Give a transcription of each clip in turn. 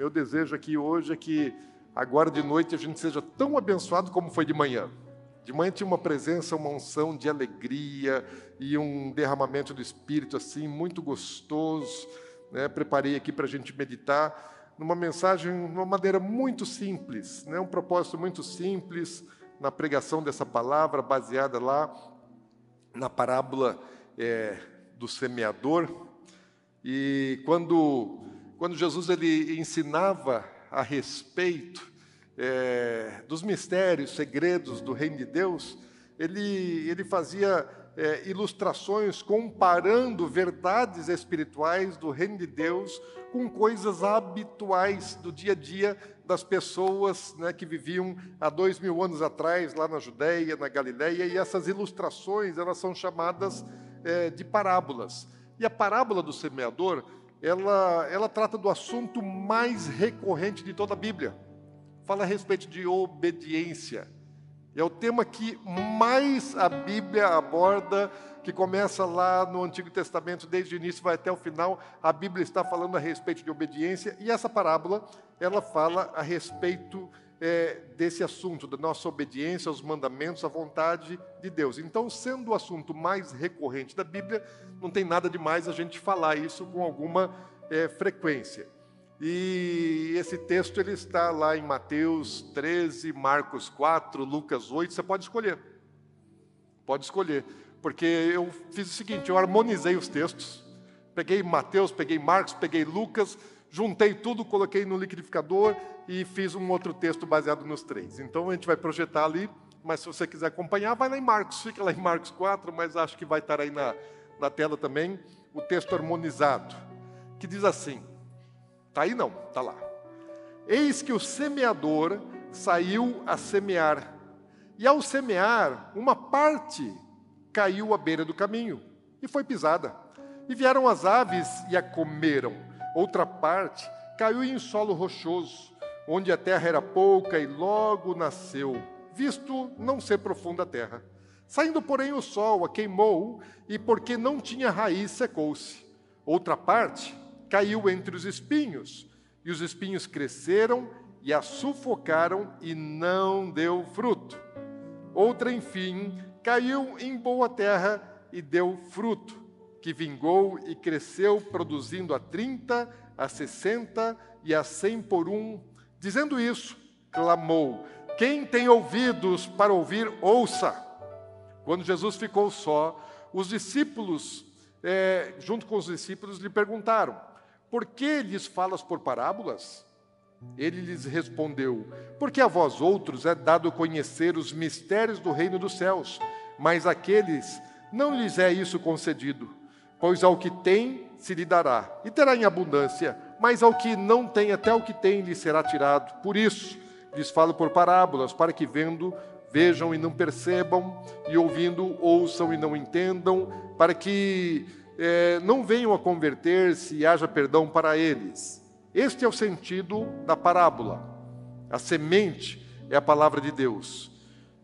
Meu desejo aqui hoje é que agora de noite a gente seja tão abençoado como foi de manhã. De manhã tinha uma presença, uma unção de alegria e um derramamento do Espírito assim muito gostoso. Né? Preparei aqui para a gente meditar numa mensagem, de uma maneira muito simples, né? um propósito muito simples na pregação dessa palavra, baseada lá na parábola é, do semeador. E quando quando Jesus ele ensinava a respeito é, dos mistérios, segredos do reino de Deus, ele, ele fazia é, ilustrações comparando verdades espirituais do reino de Deus com coisas habituais do dia a dia das pessoas né, que viviam há dois mil anos atrás lá na Judéia, na Galiléia, e essas ilustrações elas são chamadas é, de parábolas. E a parábola do semeador ela, ela trata do assunto mais recorrente de toda a Bíblia. Fala a respeito de obediência. É o tema que mais a Bíblia aborda, que começa lá no Antigo Testamento, desde o início vai até o final. A Bíblia está falando a respeito de obediência, e essa parábola, ela fala a respeito é, desse assunto, da nossa obediência aos mandamentos, à vontade de Deus. Então, sendo o assunto mais recorrente da Bíblia, não tem nada demais a gente falar isso com alguma é, frequência. E esse texto ele está lá em Mateus 13, Marcos 4, Lucas 8, você pode escolher. Pode escolher, porque eu fiz o seguinte, eu harmonizei os textos. Peguei Mateus, peguei Marcos, peguei Lucas, juntei tudo, coloquei no liquidificador e fiz um outro texto baseado nos três. Então a gente vai projetar ali, mas se você quiser acompanhar, vai lá em Marcos, fica lá em Marcos 4, mas acho que vai estar aí na, na tela também o texto harmonizado, que diz assim: está aí não, está lá. Eis que o semeador saiu a semear, e ao semear, uma parte caiu à beira do caminho e foi pisada. E vieram as aves e a comeram. Outra parte caiu em solo rochoso, onde a terra era pouca e logo nasceu, visto não ser profunda a terra. Saindo, porém, o sol a queimou e, porque não tinha raiz, secou-se. Outra parte caiu entre os espinhos, e os espinhos cresceram e a sufocaram e não deu fruto. Outra, enfim, caiu em boa terra e deu fruto que vingou e cresceu, produzindo a 30, a 60 e a 100 por um. Dizendo isso, clamou: Quem tem ouvidos para ouvir, ouça. Quando Jesus ficou só, os discípulos, é, junto com os discípulos, lhe perguntaram: Por que lhes falas por parábolas? Ele lhes respondeu: Porque a vós outros é dado conhecer os mistérios do reino dos céus, mas aqueles não lhes é isso concedido Pois ao que tem se lhe dará, e terá em abundância, mas ao que não tem, até o que tem lhe será tirado. Por isso, lhes falo por parábolas, para que vendo, vejam e não percebam, e ouvindo, ouçam e não entendam, para que é, não venham a converter-se e haja perdão para eles. Este é o sentido da parábola. A semente é a palavra de Deus.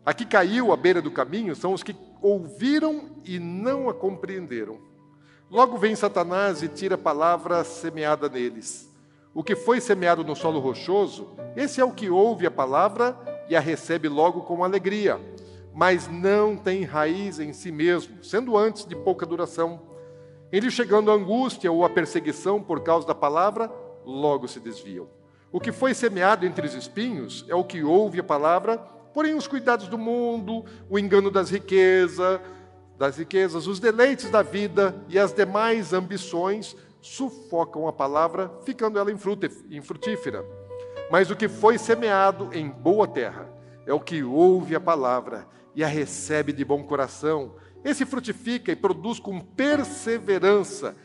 Aqui caiu à beira do caminho são os que ouviram e não a compreenderam. Logo vem Satanás e tira a palavra semeada neles. O que foi semeado no solo rochoso, esse é o que ouve a palavra e a recebe logo com alegria, mas não tem raiz em si mesmo, sendo antes de pouca duração. Ele chegando a angústia ou a perseguição por causa da palavra, logo se desviam. O que foi semeado entre os espinhos é o que ouve a palavra, porém os cuidados do mundo, o engano das riquezas, das riquezas, os deleites da vida e as demais ambições sufocam a palavra, ficando ela infrutífera. Mas o que foi semeado em boa terra é o que ouve a palavra e a recebe de bom coração. Esse frutifica e produz com perseverança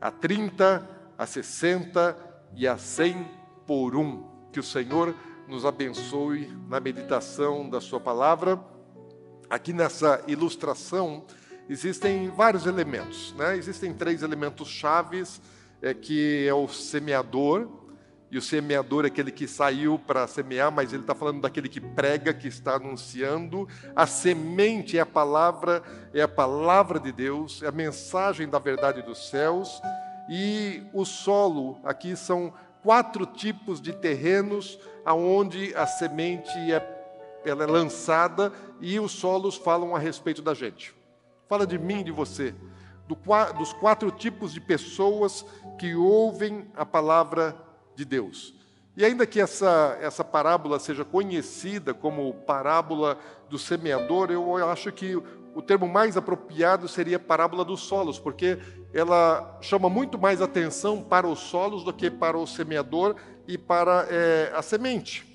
a 30, a 60 e a 100 por um. Que o Senhor nos abençoe na meditação da Sua palavra. Aqui nessa ilustração existem vários elementos, né? Existem três elementos chaves, é, que é o semeador, e o semeador é aquele que saiu para semear, mas ele está falando daquele que prega, que está anunciando. A semente é a palavra, é a palavra de Deus, é a mensagem da verdade dos céus. E o solo, aqui são quatro tipos de terrenos aonde a semente é, ela é lançada e os solos falam a respeito da gente. Fala de mim, de você, do, dos quatro tipos de pessoas que ouvem a palavra de Deus. E ainda que essa, essa parábola seja conhecida como parábola do semeador, eu acho que o termo mais apropriado seria parábola dos solos, porque ela chama muito mais atenção para os solos do que para o semeador e para é, a semente.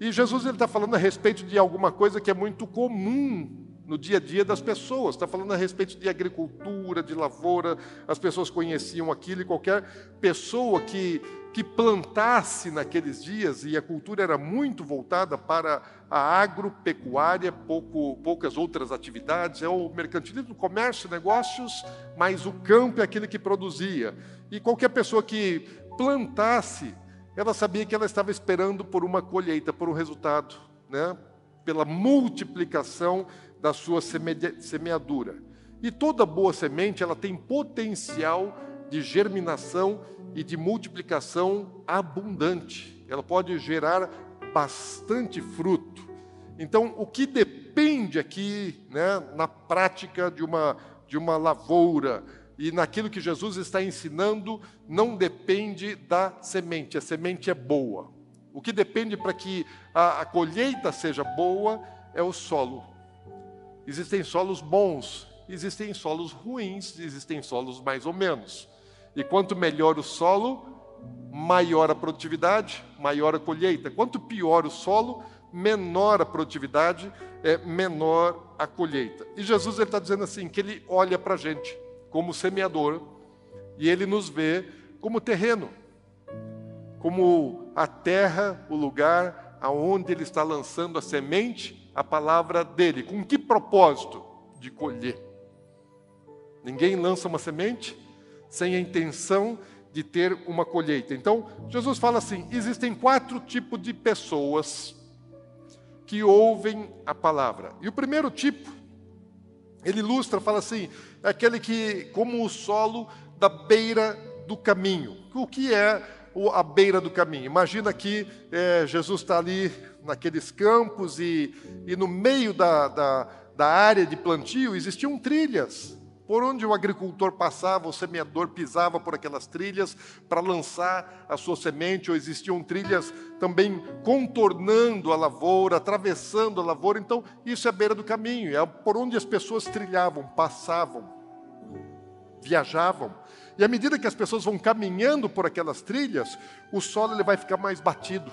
E Jesus está falando a respeito de alguma coisa que é muito comum no dia a dia das pessoas. Está falando a respeito de agricultura, de lavoura. As pessoas conheciam aquilo e qualquer pessoa que que plantasse naqueles dias, e a cultura era muito voltada para a agropecuária, pouco, poucas outras atividades, é o mercantilismo, comércio, negócios, mas o campo é aquele que produzia. E qualquer pessoa que plantasse, ela sabia que ela estava esperando por uma colheita, por um resultado, né? pela multiplicação da sua semeadura. E toda boa semente, ela tem potencial de germinação e de multiplicação abundante. Ela pode gerar bastante fruto. Então, o que depende aqui, né, na prática de uma, de uma lavoura e naquilo que Jesus está ensinando, não depende da semente. A semente é boa. O que depende para que a, a colheita seja boa é o solo. Existem solos bons, existem solos ruins, existem solos mais ou menos. E quanto melhor o solo, maior a produtividade, maior a colheita. Quanto pior o solo, menor a produtividade, é menor a colheita. E Jesus está dizendo assim que ele olha para a gente como semeador e ele nos vê como terreno, como a terra, o lugar aonde ele está lançando a semente, a palavra dele. Com que propósito? De colher. Ninguém lança uma semente sem a intenção de ter uma colheita. Então, Jesus fala assim: existem quatro tipos de pessoas que ouvem a palavra. E o primeiro tipo, ele ilustra, fala assim: é aquele que, como o solo da beira do caminho. O que é a beira do caminho? Imagina que é, Jesus está ali naqueles campos e, e no meio da, da, da área de plantio existiam trilhas. Por onde o agricultor passava, o semeador pisava por aquelas trilhas para lançar a sua semente, ou existiam trilhas também contornando a lavoura, atravessando a lavoura. Então, isso é a beira do caminho, é por onde as pessoas trilhavam, passavam, viajavam. E à medida que as pessoas vão caminhando por aquelas trilhas, o solo ele vai ficar mais batido,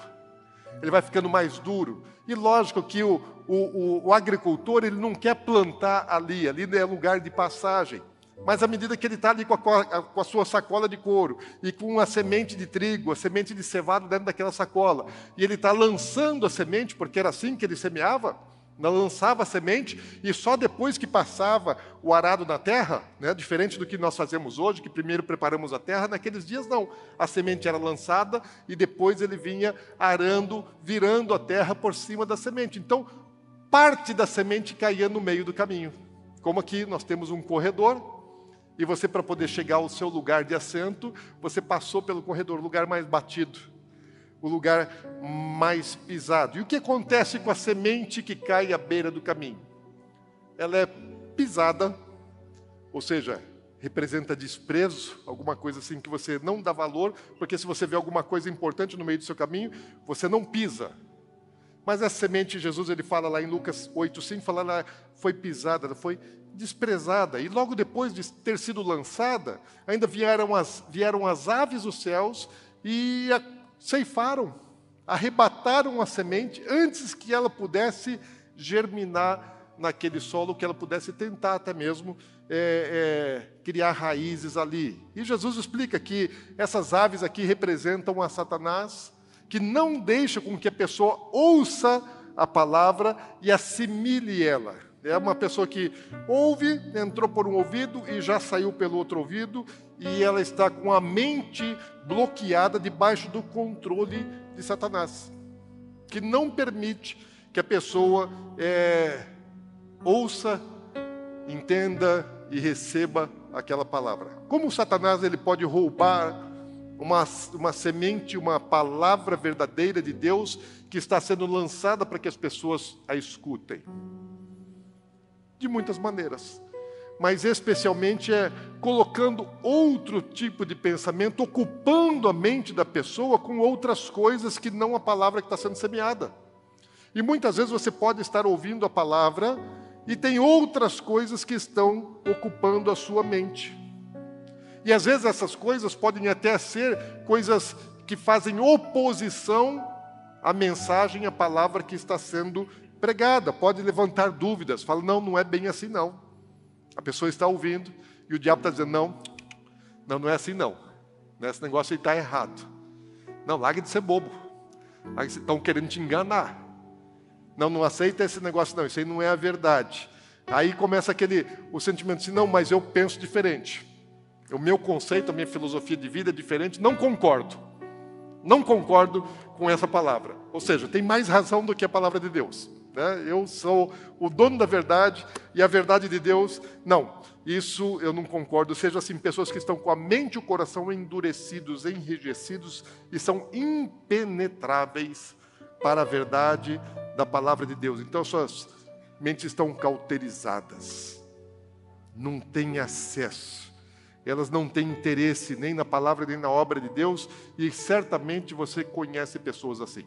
ele vai ficando mais duro. E lógico que o, o, o, agricultor ele não quer plantar ali, ali é lugar de passagem. Mas à medida que ele está ali com a, com a, sua sacola de couro e com a semente de trigo, a semente de cevada dentro daquela sacola, e ele está lançando a semente, porque era assim que ele semeava, lançava a semente e só depois que passava o arado na terra, né, diferente do que nós fazemos hoje, que primeiro preparamos a terra, naqueles dias não. A semente era lançada e depois ele vinha arando, virando a terra por cima da semente. Então, parte da semente caía no meio do caminho. Como aqui nós temos um corredor, e você, para poder chegar ao seu lugar de assento, você passou pelo corredor, lugar mais batido o lugar mais pisado. E o que acontece com a semente que cai à beira do caminho? Ela é pisada, ou seja, representa desprezo, alguma coisa assim que você não dá valor, porque se você vê alguma coisa importante no meio do seu caminho, você não pisa. Mas essa semente, Jesus ele fala lá em Lucas 8:5, fala lá, foi pisada, ela foi desprezada. E logo depois de ter sido lançada, ainda vieram as, vieram as aves dos céus e a ceifaram, arrebataram a semente antes que ela pudesse germinar naquele solo, que ela pudesse tentar até mesmo é, é, criar raízes ali. E Jesus explica que essas aves aqui representam a Satanás que não deixa com que a pessoa ouça a palavra e assimile ela. É uma pessoa que ouve, entrou por um ouvido e já saiu pelo outro ouvido, e ela está com a mente bloqueada debaixo do controle de Satanás, que não permite que a pessoa é, ouça, entenda e receba aquela palavra. Como Satanás ele pode roubar uma, uma semente, uma palavra verdadeira de Deus que está sendo lançada para que as pessoas a escutem? De muitas maneiras. Mas especialmente é colocando outro tipo de pensamento, ocupando a mente da pessoa com outras coisas que não a palavra que está sendo semeada. E muitas vezes você pode estar ouvindo a palavra e tem outras coisas que estão ocupando a sua mente. E às vezes essas coisas podem até ser coisas que fazem oposição à mensagem, à palavra que está sendo pregada. Pode levantar dúvidas, fala, não, não é bem assim não. A pessoa está ouvindo e o diabo está dizendo, não, não, não é assim não. Esse negócio aí está errado. Não, larga de ser bobo. Estão querendo te enganar. Não, não aceita esse negócio não, isso aí não é a verdade. Aí começa aquele, o sentimento assim, não, mas eu penso diferente. O meu conceito, a minha filosofia de vida é diferente, não concordo. Não concordo com essa palavra. Ou seja, tem mais razão do que a palavra de Deus. Né? Eu sou o dono da verdade e a verdade de Deus, não. Isso eu não concordo. Seja assim, pessoas que estão com a mente e o coração endurecidos, enrijecidos e são impenetráveis para a verdade da palavra de Deus. Então suas mentes estão cauterizadas, não têm acesso elas não têm interesse nem na palavra nem na obra de Deus, e certamente você conhece pessoas assim.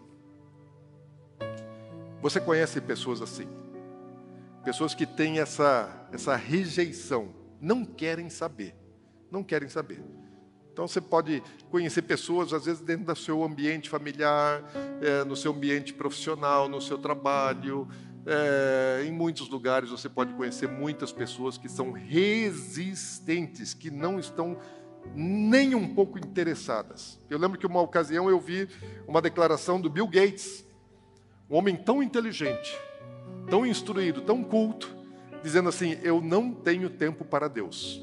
Você conhece pessoas assim. Pessoas que têm essa, essa rejeição, não querem saber, não querem saber. Então você pode conhecer pessoas, às vezes, dentro do seu ambiente familiar, é, no seu ambiente profissional, no seu trabalho, é, em muitos lugares você pode conhecer muitas pessoas que são resistentes, que não estão nem um pouco interessadas. Eu lembro que uma ocasião eu vi uma declaração do Bill Gates, um homem tão inteligente, tão instruído, tão culto, dizendo assim: Eu não tenho tempo para Deus.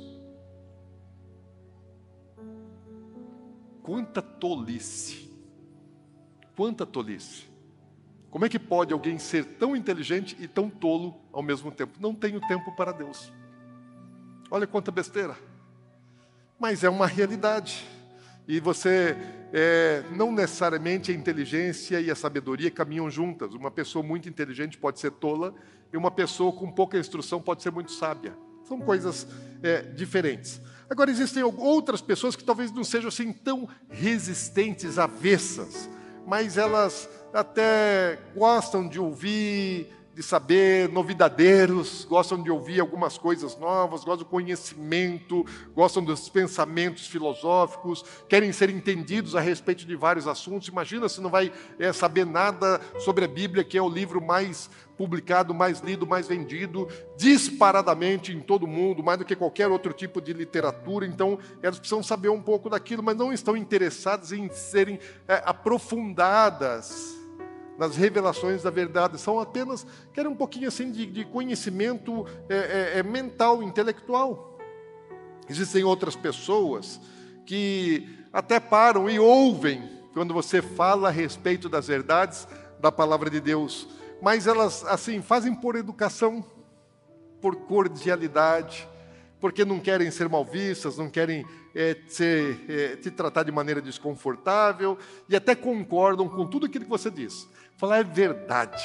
Quanta tolice! Quanta tolice! Como é que pode alguém ser tão inteligente e tão tolo ao mesmo tempo? Não tenho tempo para Deus. Olha quanta besteira. Mas é uma realidade. E você, é, não necessariamente a inteligência e a sabedoria caminham juntas. Uma pessoa muito inteligente pode ser tola, e uma pessoa com pouca instrução pode ser muito sábia. São coisas é, diferentes. Agora, existem outras pessoas que talvez não sejam assim tão resistentes, avessas, mas elas até gostam de ouvir, de saber, novidadeiros, gostam de ouvir algumas coisas novas, gostam do conhecimento, gostam dos pensamentos filosóficos, querem ser entendidos a respeito de vários assuntos. Imagina se não vai é, saber nada sobre a Bíblia, que é o livro mais publicado, mais lido, mais vendido, disparadamente em todo o mundo, mais do que qualquer outro tipo de literatura. Então, elas precisam saber um pouco daquilo, mas não estão interessadas em serem é, aprofundadas nas revelações da verdade, são apenas, querem um pouquinho assim de, de conhecimento é, é, é, mental, intelectual. Existem outras pessoas que até param e ouvem quando você fala a respeito das verdades da palavra de Deus, mas elas assim fazem por educação, por cordialidade, porque não querem ser mal vistas, não querem é, ser, é, te tratar de maneira desconfortável e até concordam com tudo aquilo que você diz. Falar é verdade.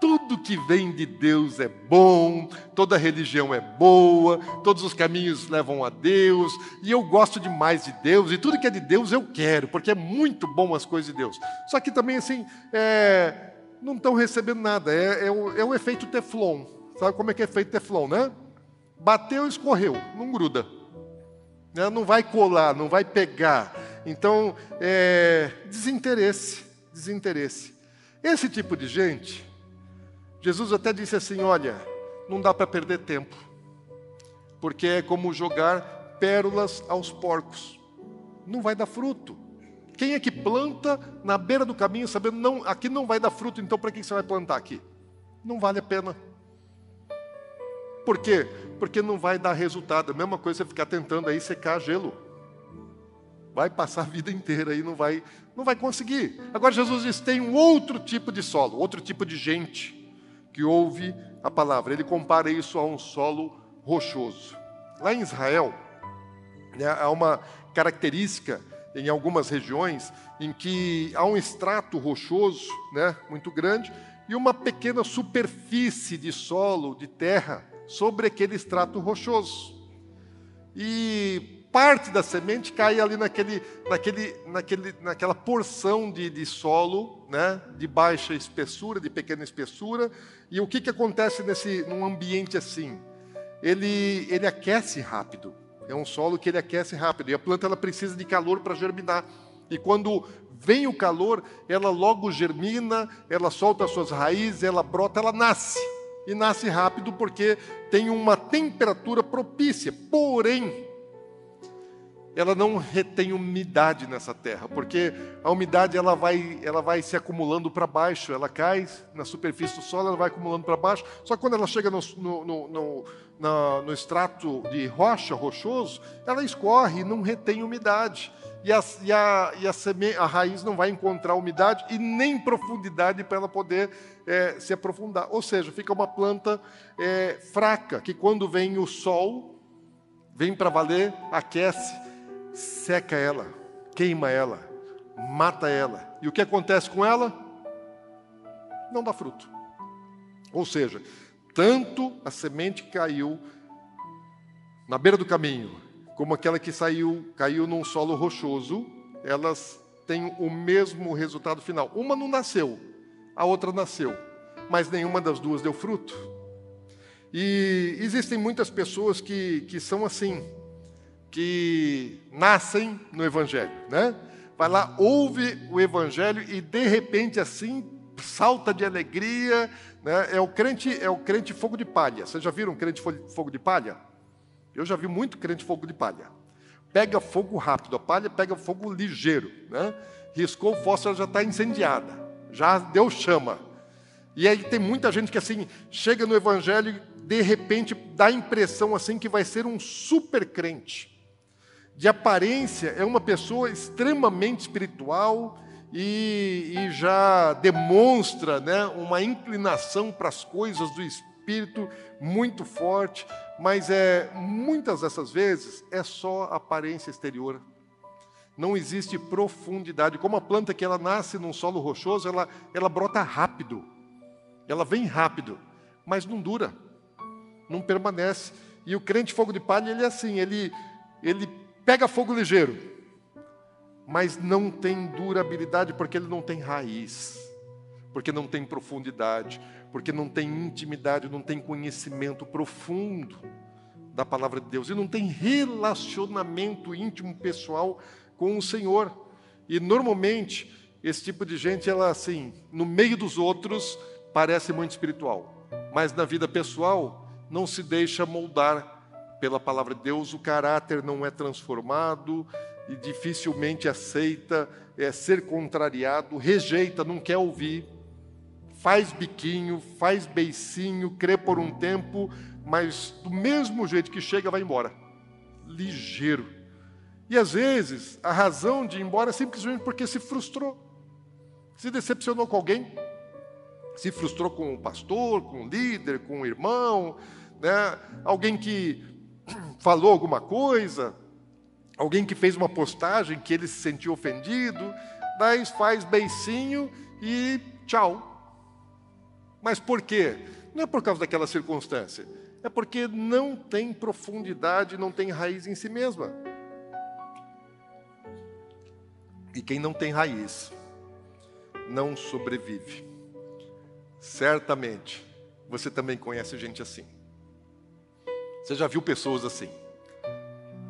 Tudo que vem de Deus é bom, toda religião é boa, todos os caminhos levam a Deus, e eu gosto demais de Deus, e tudo que é de Deus eu quero, porque é muito bom as coisas de Deus. Só que também, assim, é, não estão recebendo nada, é, é, o, é o efeito Teflon. Sabe como é que é feito Teflon, né? Bateu, escorreu, não gruda. Né? Não vai colar, não vai pegar. Então, é, desinteresse, desinteresse. Esse tipo de gente, Jesus até disse assim: olha, não dá para perder tempo, porque é como jogar pérolas aos porcos, não vai dar fruto. Quem é que planta na beira do caminho, sabendo não, aqui não vai dar fruto, então para que você vai plantar aqui? Não vale a pena. Por quê? Porque não vai dar resultado. A mesma coisa você ficar tentando aí secar gelo. Vai passar a vida inteira e não vai, não vai conseguir. Agora Jesus diz: tem um outro tipo de solo, outro tipo de gente que ouve a palavra. Ele compara isso a um solo rochoso. Lá em Israel, né, há uma característica em algumas regiões em que há um extrato rochoso, né, muito grande, e uma pequena superfície de solo, de terra, sobre aquele extrato rochoso. E parte da semente cai ali naquele, naquele, naquele, naquela porção de, de solo, né, de baixa espessura, de pequena espessura. E o que, que acontece nesse, num ambiente assim? Ele, ele aquece rápido. É um solo que ele aquece rápido. E a planta ela precisa de calor para germinar. E quando vem o calor, ela logo germina, ela solta as suas raízes, ela brota, ela nasce e nasce rápido porque tem uma temperatura propícia. Porém, ela não retém umidade nessa terra, porque a umidade ela vai, ela vai se acumulando para baixo, ela cai na superfície do solo, ela vai acumulando para baixo. Só que quando ela chega no, no, no, no, no extrato de rocha, rochoso, ela escorre e não retém umidade e, a, e, a, e a, seme, a raiz não vai encontrar umidade e nem profundidade para ela poder é, se aprofundar. Ou seja, fica uma planta é, fraca, que quando vem o sol, vem para valer, aquece, seca ela, queima ela, mata ela. E o que acontece com ela? Não dá fruto. Ou seja, tanto a semente caiu na beira do caminho, como aquela que saiu, caiu num solo rochoso, elas têm o mesmo resultado final. Uma não nasceu, a outra nasceu, mas nenhuma das duas deu fruto. E existem muitas pessoas que, que são assim, que nascem no Evangelho, né? Vai lá, ouve o Evangelho e de repente assim salta de alegria, né? É o crente, é o crente fogo de palha. Vocês já viram um crente fogo de palha? Eu já vi muito crente fogo de palha. Pega fogo rápido, a palha pega fogo ligeiro. Né? Riscou o fósforo, já está incendiada, já deu chama. E aí tem muita gente que assim chega no evangelho e de repente dá a impressão assim que vai ser um super crente. De aparência é uma pessoa extremamente espiritual e, e já demonstra né, uma inclinação para as coisas do espírito muito forte, mas é muitas dessas vezes é só aparência exterior. Não existe profundidade. Como a planta que ela nasce num solo rochoso, ela, ela brota rápido. Ela vem rápido, mas não dura. Não permanece. E o crente fogo de palha, ele é assim, ele ele pega fogo ligeiro, mas não tem durabilidade porque ele não tem raiz, porque não tem profundidade, porque não tem intimidade, não tem conhecimento profundo da palavra de Deus e não tem relacionamento íntimo pessoal com o Senhor. E normalmente esse tipo de gente ela assim, no meio dos outros, parece muito espiritual, mas na vida pessoal não se deixa moldar pela palavra de Deus, o caráter não é transformado e dificilmente aceita é ser contrariado, rejeita, não quer ouvir faz biquinho, faz beicinho, crê por um tempo, mas do mesmo jeito que chega, vai embora. Ligeiro. E às vezes, a razão de ir embora é simplesmente porque se frustrou, se decepcionou com alguém, se frustrou com o pastor, com o líder, com o irmão, né? alguém que falou alguma coisa, alguém que fez uma postagem que ele se sentiu ofendido, daí faz beicinho e tchau. Mas por quê? Não é por causa daquela circunstância. É porque não tem profundidade, não tem raiz em si mesma. E quem não tem raiz não sobrevive. Certamente, você também conhece gente assim. Você já viu pessoas assim?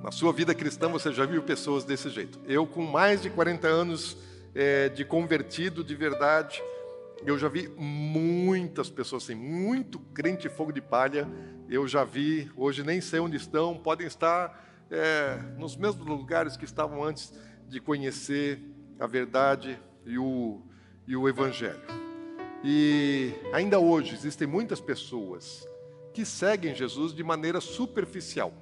Na sua vida cristã, você já viu pessoas desse jeito. Eu, com mais de 40 anos é, de convertido de verdade, eu já vi muitas pessoas assim, muito crente fogo de palha. Eu já vi, hoje nem sei onde estão, podem estar é, nos mesmos lugares que estavam antes de conhecer a verdade e o, e o Evangelho. E ainda hoje existem muitas pessoas que seguem Jesus de maneira superficial.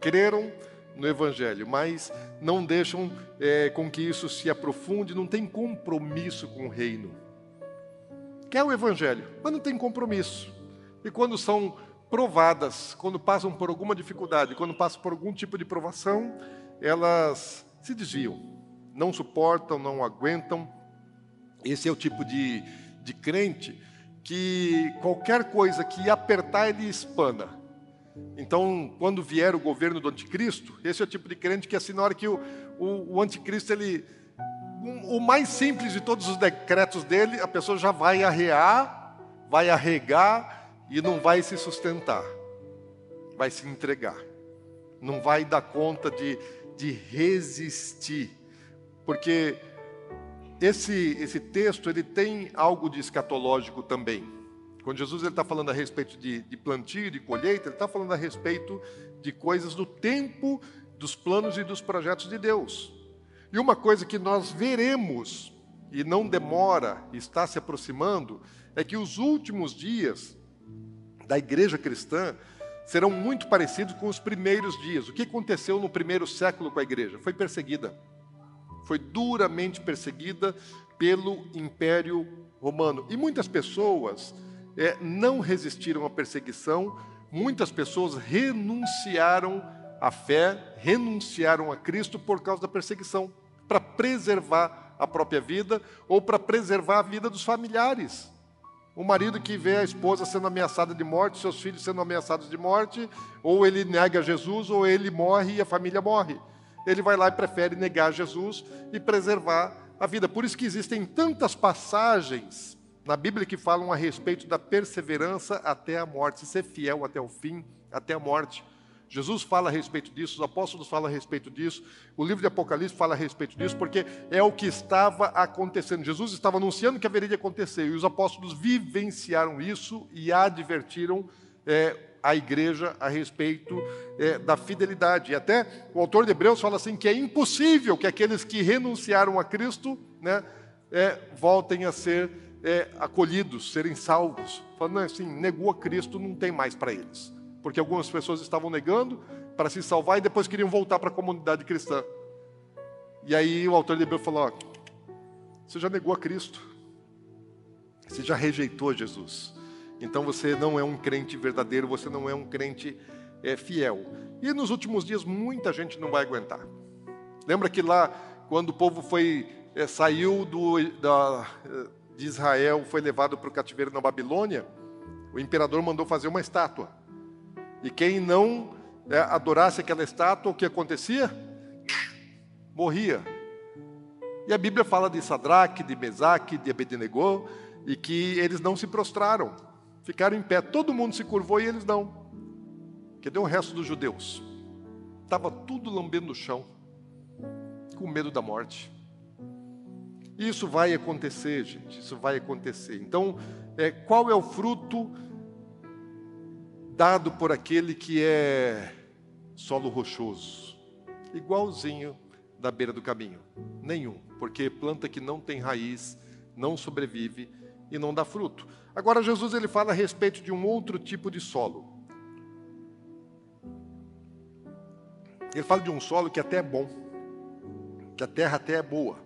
Creram no Evangelho, mas não deixam é, com que isso se aprofunde, não tem compromisso com o reino. Quer o Evangelho, mas não tem compromisso. E quando são provadas, quando passam por alguma dificuldade, quando passam por algum tipo de provação, elas se desviam, não suportam, não aguentam. Esse é o tipo de, de crente que qualquer coisa que apertar ele espana. Então, quando vier o governo do anticristo, esse é o tipo de crente que assim na hora que o, o, o anticristo ele o mais simples de todos os decretos dele, a pessoa já vai arrear, vai arregar e não vai se sustentar, vai se entregar, não vai dar conta de, de resistir, porque esse, esse texto ele tem algo de escatológico também. Quando Jesus está falando a respeito de, de plantio, de colheita, ele está falando a respeito de coisas do tempo, dos planos e dos projetos de Deus. E uma coisa que nós veremos, e não demora, está se aproximando, é que os últimos dias da igreja cristã serão muito parecidos com os primeiros dias. O que aconteceu no primeiro século com a igreja? Foi perseguida. Foi duramente perseguida pelo Império Romano. E muitas pessoas é, não resistiram à perseguição, muitas pessoas renunciaram à fé, renunciaram a Cristo por causa da perseguição para preservar a própria vida ou para preservar a vida dos familiares. O marido que vê a esposa sendo ameaçada de morte, seus filhos sendo ameaçados de morte, ou ele nega Jesus, ou ele morre e a família morre. Ele vai lá e prefere negar Jesus e preservar a vida. Por isso que existem tantas passagens na Bíblia que falam a respeito da perseverança até a morte, ser fiel até o fim, até a morte. Jesus fala a respeito disso, os apóstolos falam a respeito disso, o livro de Apocalipse fala a respeito disso, porque é o que estava acontecendo. Jesus estava anunciando que haveria de acontecer, e os apóstolos vivenciaram isso e advertiram é, a igreja a respeito é, da fidelidade. E até o autor de Hebreus fala assim que é impossível que aqueles que renunciaram a Cristo né, é, voltem a ser é, acolhidos, serem salvos. Falando assim, negou a Cristo, não tem mais para eles porque algumas pessoas estavam negando para se salvar e depois queriam voltar para a comunidade cristã. E aí o autor de Hebreus falou: ó, você já negou a Cristo, você já rejeitou Jesus, então você não é um crente verdadeiro, você não é um crente é, fiel. E nos últimos dias muita gente não vai aguentar. Lembra que lá quando o povo foi é, saiu do, da, de Israel, foi levado para o cativeiro na Babilônia, o imperador mandou fazer uma estátua. E quem não é, adorasse aquela estátua, o que acontecia? Morria. E a Bíblia fala de Sadraque, de Mesaque, de Abednego, e que eles não se prostraram, ficaram em pé. Todo mundo se curvou e eles não. Cadê o resto dos judeus? Estava tudo lambendo o chão, com medo da morte. Isso vai acontecer, gente, isso vai acontecer. Então, é, qual é o fruto dado por aquele que é solo rochoso, igualzinho da beira do caminho. Nenhum, porque planta que não tem raiz não sobrevive e não dá fruto. Agora Jesus ele fala a respeito de um outro tipo de solo. Ele fala de um solo que até é bom, que a terra até é boa,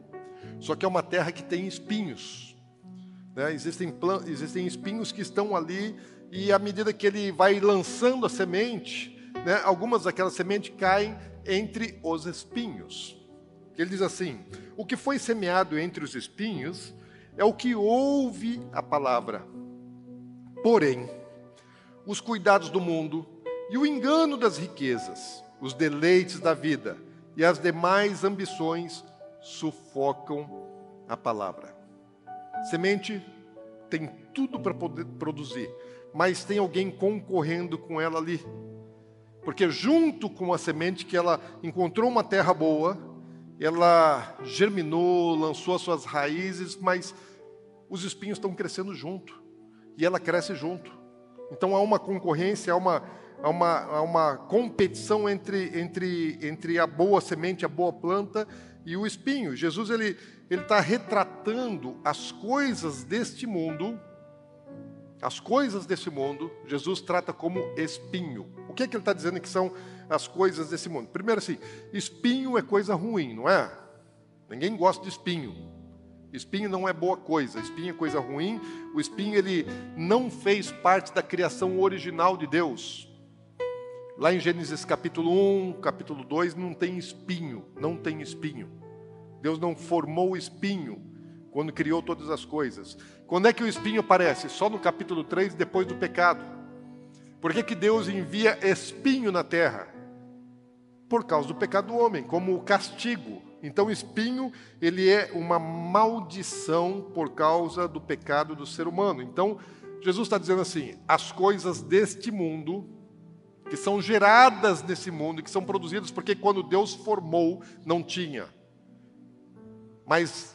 só que é uma terra que tem espinhos. Né? Existem, existem espinhos que estão ali e à medida que ele vai lançando a semente, né, algumas daquelas sementes caem entre os espinhos. Ele diz assim: o que foi semeado entre os espinhos é o que ouve a palavra. Porém, os cuidados do mundo e o engano das riquezas, os deleites da vida e as demais ambições sufocam a palavra. Semente tem tudo para poder produzir, mas tem alguém concorrendo com ela ali. Porque junto com a semente que ela encontrou uma terra boa, ela germinou, lançou as suas raízes, mas os espinhos estão crescendo junto. E ela cresce junto. Então há uma concorrência, há uma, há uma, há uma competição entre, entre, entre a boa semente, a boa planta e o espinho. Jesus ele ele está retratando as coisas deste mundo, as coisas desse mundo. Jesus trata como espinho. O que é que ele está dizendo que são as coisas desse mundo? Primeiro assim, espinho é coisa ruim, não é? Ninguém gosta de espinho. Espinho não é boa coisa, espinho é coisa ruim. O espinho ele não fez parte da criação original de Deus. Lá em Gênesis capítulo 1, capítulo 2, não tem espinho, não tem espinho. Deus não formou espinho quando criou todas as coisas. Quando é que o espinho aparece? Só no capítulo 3, depois do pecado. Por que, que Deus envia espinho na terra? Por causa do pecado do homem, como castigo. Então, o espinho, ele é uma maldição por causa do pecado do ser humano. Então, Jesus está dizendo assim: as coisas deste mundo, que são geradas nesse mundo, que são produzidas porque quando Deus formou, não tinha. Mas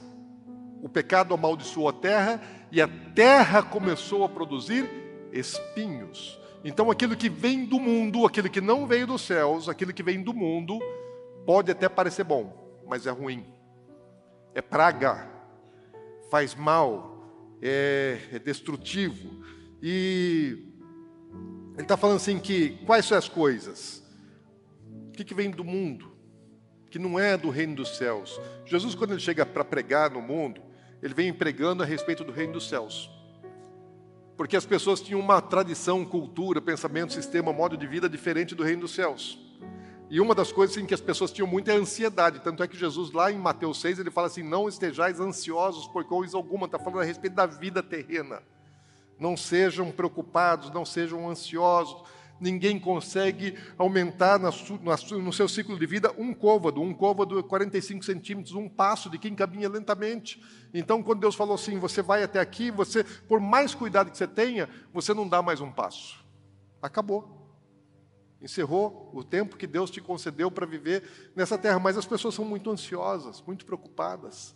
o pecado amaldiçoou a terra e a terra começou a produzir espinhos. Então, aquilo que vem do mundo, aquilo que não veio dos céus, aquilo que vem do mundo, pode até parecer bom mas é ruim. É praga, faz mal, é, é destrutivo. E ele está falando assim que quais são as coisas? O que, que vem do mundo? Que não é do reino dos céus. Jesus, quando ele chega para pregar no mundo, ele vem pregando a respeito do reino dos céus. Porque as pessoas tinham uma tradição, cultura, pensamento, sistema, modo de vida diferente do reino dos céus. E uma das coisas em que as pessoas tinham muita ansiedade, tanto é que Jesus, lá em Mateus 6, ele fala assim: Não estejais ansiosos por coisa alguma, está falando a respeito da vida terrena. Não sejam preocupados, não sejam ansiosos. Ninguém consegue aumentar no seu ciclo de vida um côvado, um côvado é 45 centímetros, um passo de quem caminha lentamente. Então, quando Deus falou assim: Você vai até aqui, você, por mais cuidado que você tenha, você não dá mais um passo. Acabou. Encerrou o tempo que Deus te concedeu para viver nessa terra, mas as pessoas são muito ansiosas, muito preocupadas,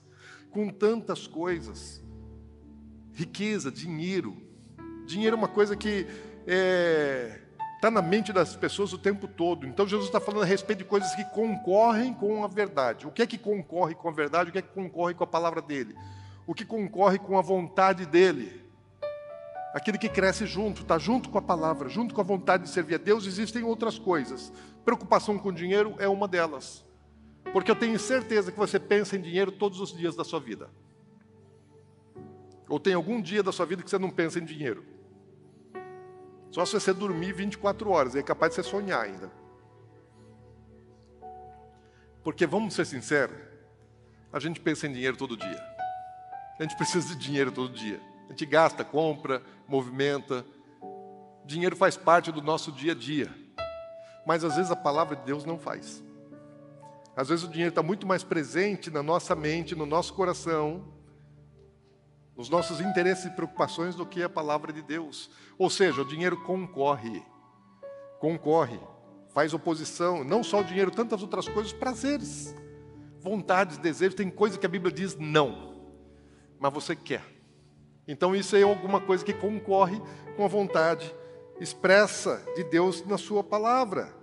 com tantas coisas. Riqueza, dinheiro. Dinheiro é uma coisa que está é, tá na mente das pessoas o tempo todo. Então Jesus está falando a respeito de coisas que concorrem com a verdade. O que é que concorre com a verdade? O que é que concorre com a palavra dele? O que concorre com a vontade dele? aquele que cresce junto, está junto com a palavra, junto com a vontade de servir a Deus, existem outras coisas. Preocupação com dinheiro é uma delas. Porque eu tenho certeza que você pensa em dinheiro todos os dias da sua vida. Ou tem algum dia da sua vida que você não pensa em dinheiro. Só se você dormir 24 horas, é capaz de você sonhar ainda. Porque vamos ser sinceros, a gente pensa em dinheiro todo dia. A gente precisa de dinheiro todo dia. A gente gasta, compra, movimenta. Dinheiro faz parte do nosso dia a dia. Mas às vezes a palavra de Deus não faz. Às vezes o dinheiro está muito mais presente na nossa mente, no nosso coração, nos nossos interesses e preocupações do que a palavra de Deus. Ou seja, o dinheiro concorre, concorre, faz oposição, não só o dinheiro, tantas outras coisas, prazeres, vontades, desejos, tem coisa que a Bíblia diz não, mas você quer. Então, isso é alguma coisa que concorre com a vontade expressa de Deus na Sua palavra.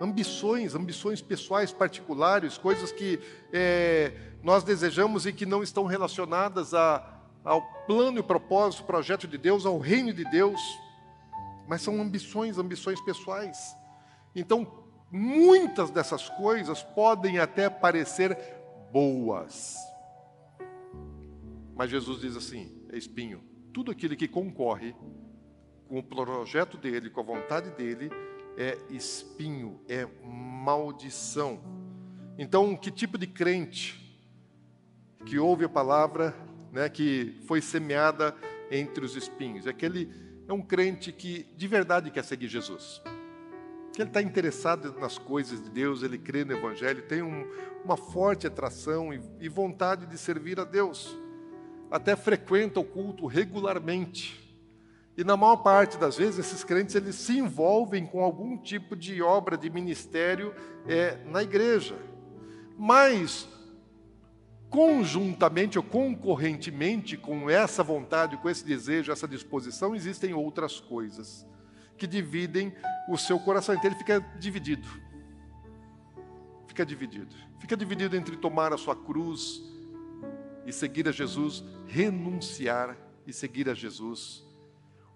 Ambições, ambições pessoais, particulares, coisas que é, nós desejamos e que não estão relacionadas a, ao plano e propósito, projeto de Deus, ao reino de Deus, mas são ambições, ambições pessoais. Então, muitas dessas coisas podem até parecer boas, mas Jesus diz assim: é espinho. Tudo aquilo que concorre com o projeto dele, com a vontade dele, é espinho, é maldição. Então, que tipo de crente que ouve a palavra, né, que foi semeada entre os espinhos? É aquele é um crente que de verdade quer seguir Jesus. Que ele está interessado nas coisas de Deus, ele crê no Evangelho, tem um, uma forte atração e, e vontade de servir a Deus até frequenta o culto regularmente. E na maior parte das vezes, esses crentes eles se envolvem com algum tipo de obra de ministério é, na igreja. Mas, conjuntamente ou concorrentemente com essa vontade, com esse desejo, essa disposição, existem outras coisas que dividem o seu coração. Então, ele fica dividido fica dividido. Fica dividido entre tomar a sua cruz e seguir a Jesus, renunciar e seguir a Jesus,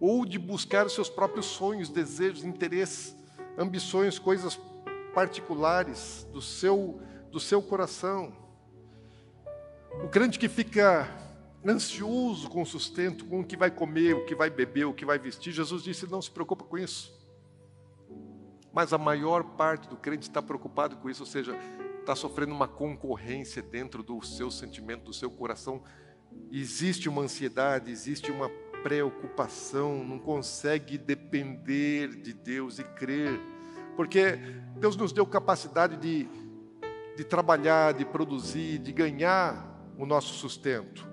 ou de buscar os seus próprios sonhos, desejos, interesses, ambições, coisas particulares do seu do seu coração. O crente que fica ansioso com o sustento, com o que vai comer, o que vai beber, o que vai vestir, Jesus disse: não se preocupa com isso. Mas a maior parte do crente está preocupado com isso, ou seja, está sofrendo uma concorrência dentro do seu sentimento, do seu coração. Existe uma ansiedade, existe uma preocupação, não consegue depender de Deus e crer, porque Deus nos deu capacidade de, de trabalhar, de produzir, de ganhar o nosso sustento.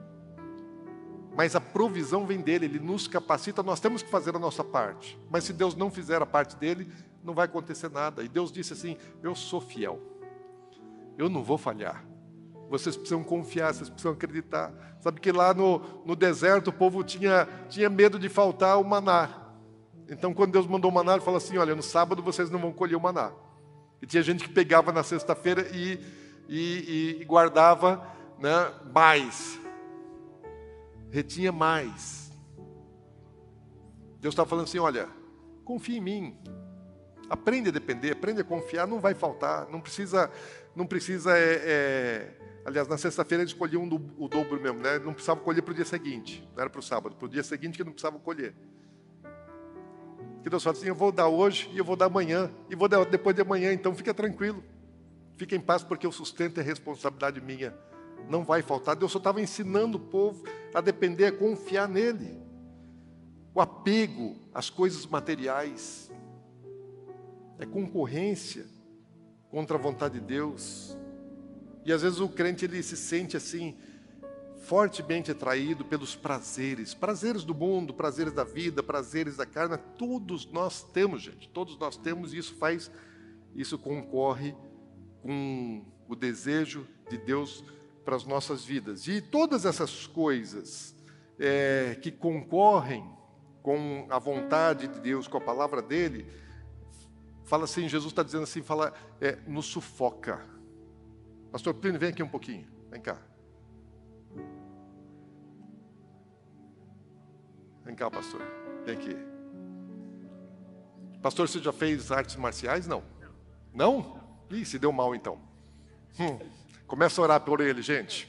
Mas a provisão vem dele, ele nos capacita, nós temos que fazer a nossa parte. Mas se Deus não fizer a parte dele, não vai acontecer nada. E Deus disse assim: Eu sou fiel, eu não vou falhar. Vocês precisam confiar, vocês precisam acreditar. Sabe que lá no, no deserto o povo tinha, tinha medo de faltar o maná. Então, quando Deus mandou o maná, ele falou assim: Olha, no sábado vocês não vão colher o maná. E tinha gente que pegava na sexta-feira e, e, e, guardava né, mais, retinha mais. Deus está falando assim: Olha, confia em mim, Aprende a depender, aprende a confiar, não vai faltar, não precisa, não precisa. É, é... Aliás, na sexta-feira eles colhiam o dobro mesmo, né? Não precisava colher para o dia seguinte, não era para o sábado, para o dia seguinte que não precisava colher. Que Deus fala assim: eu vou dar hoje e eu vou dar amanhã, e vou dar depois de amanhã, então fica tranquilo, fica em paz, porque o sustento é responsabilidade minha, não vai faltar. Deus só estava ensinando o povo a depender, a confiar nele. O apego às coisas materiais, é concorrência contra a vontade de Deus. E às vezes o crente ele se sente assim fortemente atraído pelos prazeres, prazeres do mundo, prazeres da vida, prazeres da carne, todos nós temos, gente, todos nós temos e isso faz isso concorre com o desejo de Deus para as nossas vidas. E todas essas coisas é, que concorrem com a vontade de Deus, com a palavra dele, Fala assim, Jesus está dizendo assim, fala, é, nos sufoca. Pastor Plínio, vem aqui um pouquinho, vem cá. Vem cá, pastor, vem aqui. Pastor, você já fez artes marciais? Não. Não? Ih, se deu mal então. Hum, começa a orar por ele, gente.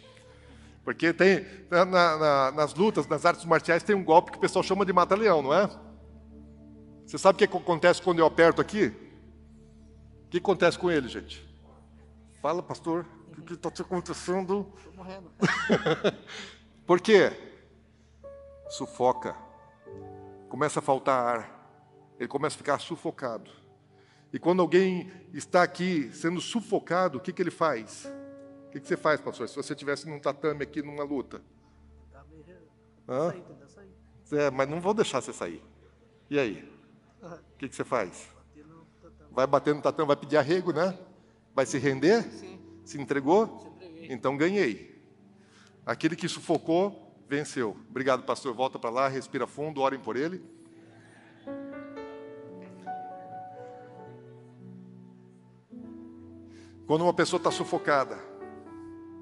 Porque tem, na, na, nas lutas, nas artes marciais, tem um golpe que o pessoal chama de mata-leão, não é? Você sabe o que acontece quando eu aperto aqui? O que acontece com ele, gente? Fala, pastor, o que está acontecendo? Estou morrendo. Por quê? Sufoca. Começa a faltar ar. Ele começa a ficar sufocado. E quando alguém está aqui sendo sufocado, o que, que ele faz? O que, que você faz, pastor? Se você estivesse num tatame aqui numa luta? Hã? É, mas não vou deixar você sair. E aí? O que, que você faz? Vai bater no tatame, vai pedir arrego, né? Vai se render? Sim. Se entregou? Então ganhei. Aquele que sufocou, venceu. Obrigado, pastor. Volta para lá, respira fundo, orem por ele. Quando uma pessoa está sufocada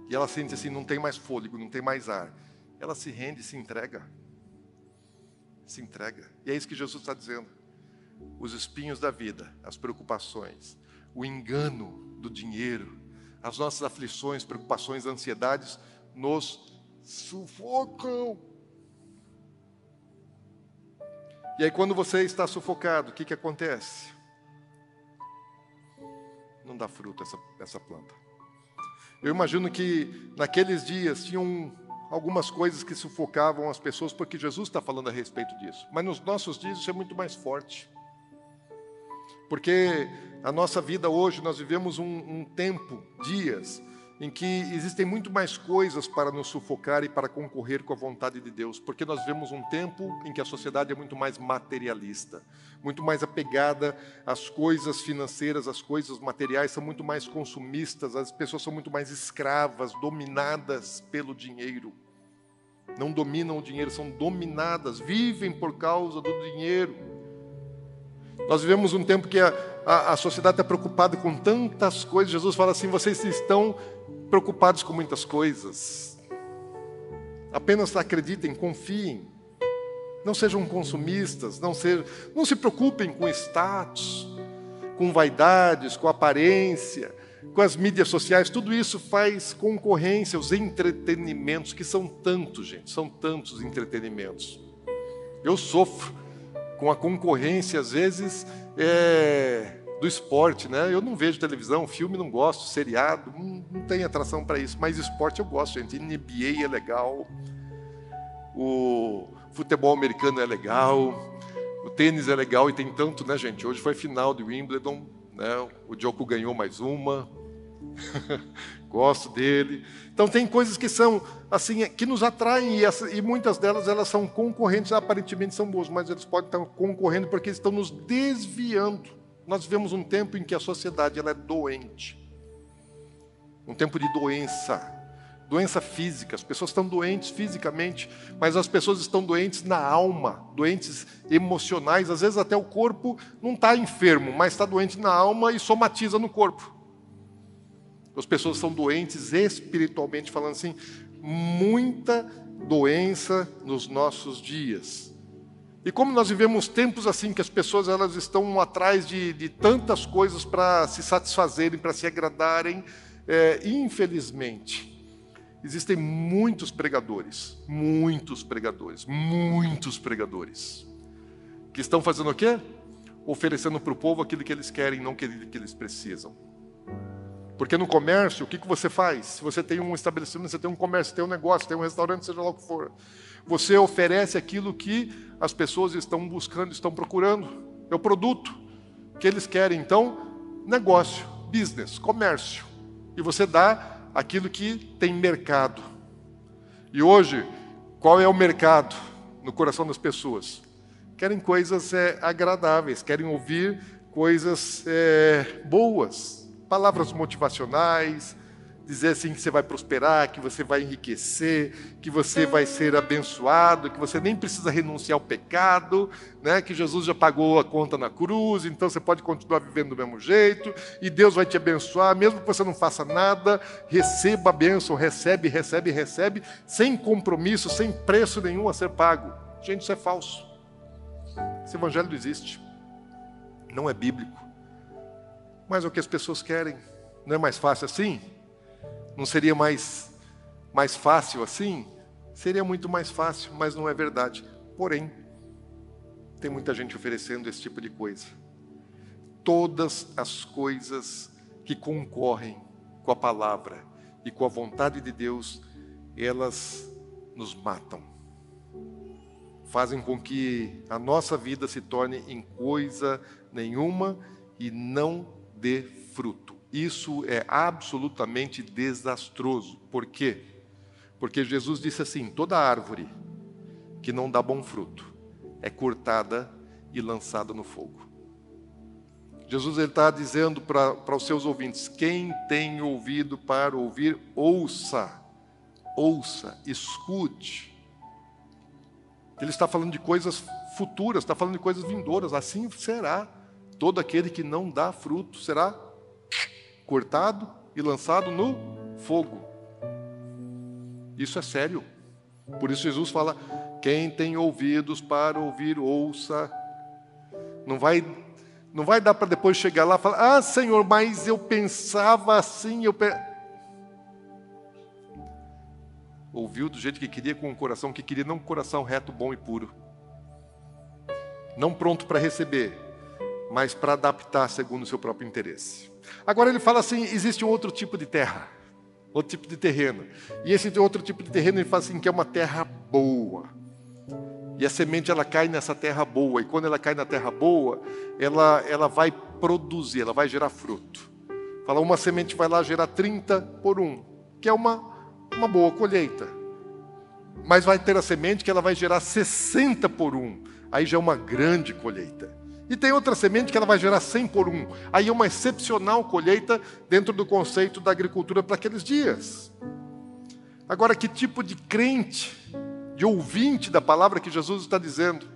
e ela sente assim, não tem mais fôlego, não tem mais ar, ela se rende, se entrega. Se entrega. E é isso que Jesus está dizendo os espinhos da vida, as preocupações, o engano do dinheiro, as nossas aflições, preocupações, ansiedades nos sufocam. E aí, quando você está sufocado, o que, que acontece? Não dá fruto essa, essa planta. Eu imagino que naqueles dias tinham algumas coisas que sufocavam as pessoas, porque Jesus está falando a respeito disso. Mas nos nossos dias isso é muito mais forte. Porque a nossa vida hoje, nós vivemos um, um, tempo, dias, em que existem muito mais coisas para nos sufocar e para concorrer com a vontade de Deus. Porque nós vivemos um tempo em que a sociedade é muito mais materialista, muito mais apegada às coisas financeiras, às coisas materiais, são muito mais consumistas, as pessoas são muito mais escravas, dominadas pelo dinheiro. Não dominam o dinheiro, são dominadas, vivem por causa do dinheiro. Nós vivemos um tempo que a, a, a sociedade está preocupada com tantas coisas. Jesus fala assim: vocês estão preocupados com muitas coisas. Apenas acreditem, confiem. Não sejam consumistas, não, sejam, não se preocupem com status, com vaidades, com aparência, com as mídias sociais. Tudo isso faz concorrência, os entretenimentos, que são tantos, gente, são tantos entretenimentos. Eu sofro com a concorrência, às vezes, é, do esporte, né? Eu não vejo televisão, filme não gosto, seriado, não, não tem atração para isso, mas esporte eu gosto, gente. NBA é legal, o futebol americano é legal, o tênis é legal e tem tanto, né, gente? Hoje foi final de Wimbledon, né? O Djoko ganhou mais uma. Gosto dele. Então tem coisas que são assim que nos atraem e, essa, e, muitas delas elas são concorrentes, aparentemente são boas, mas eles podem estar concorrendo porque estão nos desviando. Nós vivemos um tempo em que a sociedade ela é doente, um tempo de doença, doença física. As pessoas estão doentes fisicamente, mas as pessoas estão doentes na alma, doentes emocionais. Às vezes até o corpo não está enfermo, mas está doente na alma e somatiza no corpo. As pessoas são doentes espiritualmente falando assim, muita doença nos nossos dias. E como nós vivemos tempos assim que as pessoas elas estão atrás de, de tantas coisas para se satisfazerem, para se agradarem, é, infelizmente existem muitos pregadores, muitos pregadores, muitos pregadores que estão fazendo o quê? Oferecendo para o povo aquilo que eles querem, não aquilo que eles precisam. Porque no comércio, o que, que você faz? Se você tem um estabelecimento, você tem um comércio, tem um negócio, tem um restaurante, seja lá o que for. Você oferece aquilo que as pessoas estão buscando, estão procurando. É o produto que eles querem. Então, negócio, business, comércio. E você dá aquilo que tem mercado. E hoje, qual é o mercado no coração das pessoas? Querem coisas é, agradáveis, querem ouvir coisas é, boas, palavras motivacionais, dizer assim que você vai prosperar, que você vai enriquecer, que você vai ser abençoado, que você nem precisa renunciar ao pecado, né? que Jesus já pagou a conta na cruz, então você pode continuar vivendo do mesmo jeito, e Deus vai te abençoar, mesmo que você não faça nada, receba a bênção, recebe, recebe, recebe, sem compromisso, sem preço nenhum a ser pago. Gente, isso é falso. Esse evangelho não existe. Não é bíblico mas é o que as pessoas querem. Não é mais fácil assim? Não seria mais, mais fácil assim? Seria muito mais fácil, mas não é verdade. Porém, tem muita gente oferecendo esse tipo de coisa. Todas as coisas que concorrem com a palavra e com a vontade de Deus, elas nos matam. Fazem com que a nossa vida se torne em coisa nenhuma e não dê fruto. Isso é absolutamente desastroso. Por quê? Porque Jesus disse assim: toda árvore que não dá bom fruto é cortada e lançada no fogo. Jesus está dizendo para os seus ouvintes: quem tem ouvido para ouvir, ouça, ouça, escute. Ele está falando de coisas futuras, está falando de coisas vindouras, assim será. Todo aquele que não dá fruto será cortado e lançado no fogo. Isso é sério. Por isso Jesus fala: quem tem ouvidos para ouvir, ouça. Não vai, não vai dar para depois chegar lá e falar: Ah, Senhor, mas eu pensava assim, eu pe... ouviu do jeito que queria, com o coração que queria, não o coração reto, bom e puro, não pronto para receber, mas para adaptar segundo o seu próprio interesse. Agora ele fala assim: existe um outro tipo de terra, outro tipo de terreno. E esse outro tipo de terreno ele fala assim que é uma terra boa. E a semente ela cai nessa terra boa, e quando ela cai na terra boa, ela, ela vai produzir, ela vai gerar fruto. Fala, uma semente vai lá gerar 30 por um, que é uma, uma boa colheita. Mas vai ter a semente que ela vai gerar 60 por um, aí já é uma grande colheita. E tem outra semente que ela vai gerar 100 por um. Aí é uma excepcional colheita dentro do conceito da agricultura para aqueles dias. Agora, que tipo de crente, de ouvinte da palavra que Jesus está dizendo?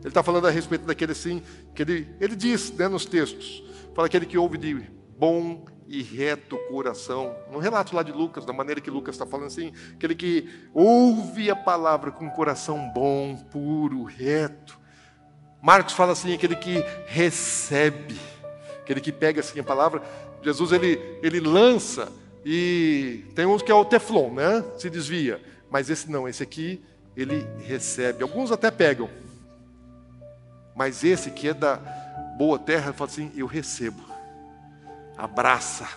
Ele está falando a respeito daquele assim, que ele, ele diz né, nos textos, fala aquele que ouve de bom e reto coração. No relato lá de Lucas, da maneira que Lucas está falando assim, aquele que ouve a palavra com um coração bom, puro, reto. Marcos fala assim, aquele que recebe, aquele que pega assim a palavra. Jesus ele, ele lança e tem uns que é o teflon, né? Se desvia. Mas esse não, esse aqui ele recebe. Alguns até pegam. Mas esse que é da boa terra, fala assim: eu recebo abraça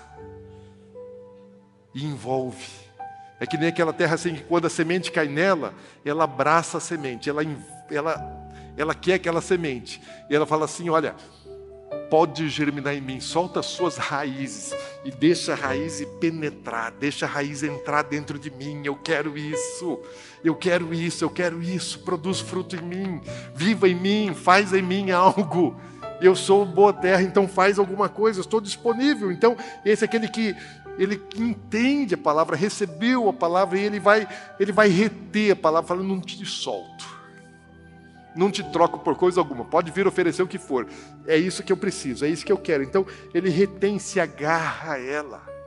e envolve. É que nem aquela terra assim que quando a semente cai nela, ela abraça a semente, ela, ela, ela quer aquela semente. E ela fala assim: olha, pode germinar em mim, solta as suas raízes e deixa a raiz penetrar, deixa a raiz entrar dentro de mim. Eu quero isso, eu quero isso, eu quero isso. Produz fruto em mim, viva em mim, faz em mim algo eu sou boa terra, então faz alguma coisa, estou disponível. Então, esse é aquele que ele entende a palavra, recebeu a palavra e ele vai, ele vai reter a palavra, falando: não te solto, não te troco por coisa alguma, pode vir oferecer o que for, é isso que eu preciso, é isso que eu quero. Então, ele retém, se agarra a ela.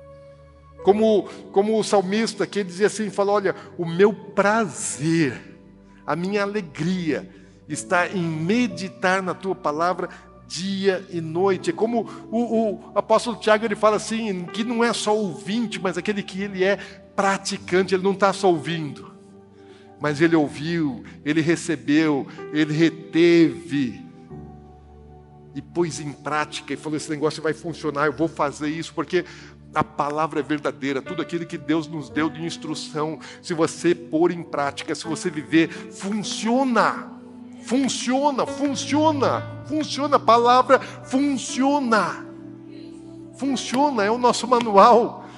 Como, como o salmista que dizia assim: fala, olha, o meu prazer, a minha alegria está em meditar na tua palavra dia e noite. É como o, o, apóstolo Tiago ele fala assim, que não é só ouvinte, mas aquele que ele é praticante, ele não está só ouvindo. Mas ele ouviu, ele recebeu, ele reteve e pôs em prática e falou: esse negócio vai funcionar, eu vou fazer isso, porque a palavra é verdadeira, tudo aquilo que Deus nos deu de instrução, se você pôr em prática, se você viver, funciona. Funciona, funciona, funciona, a palavra funciona. Funciona, é o nosso manual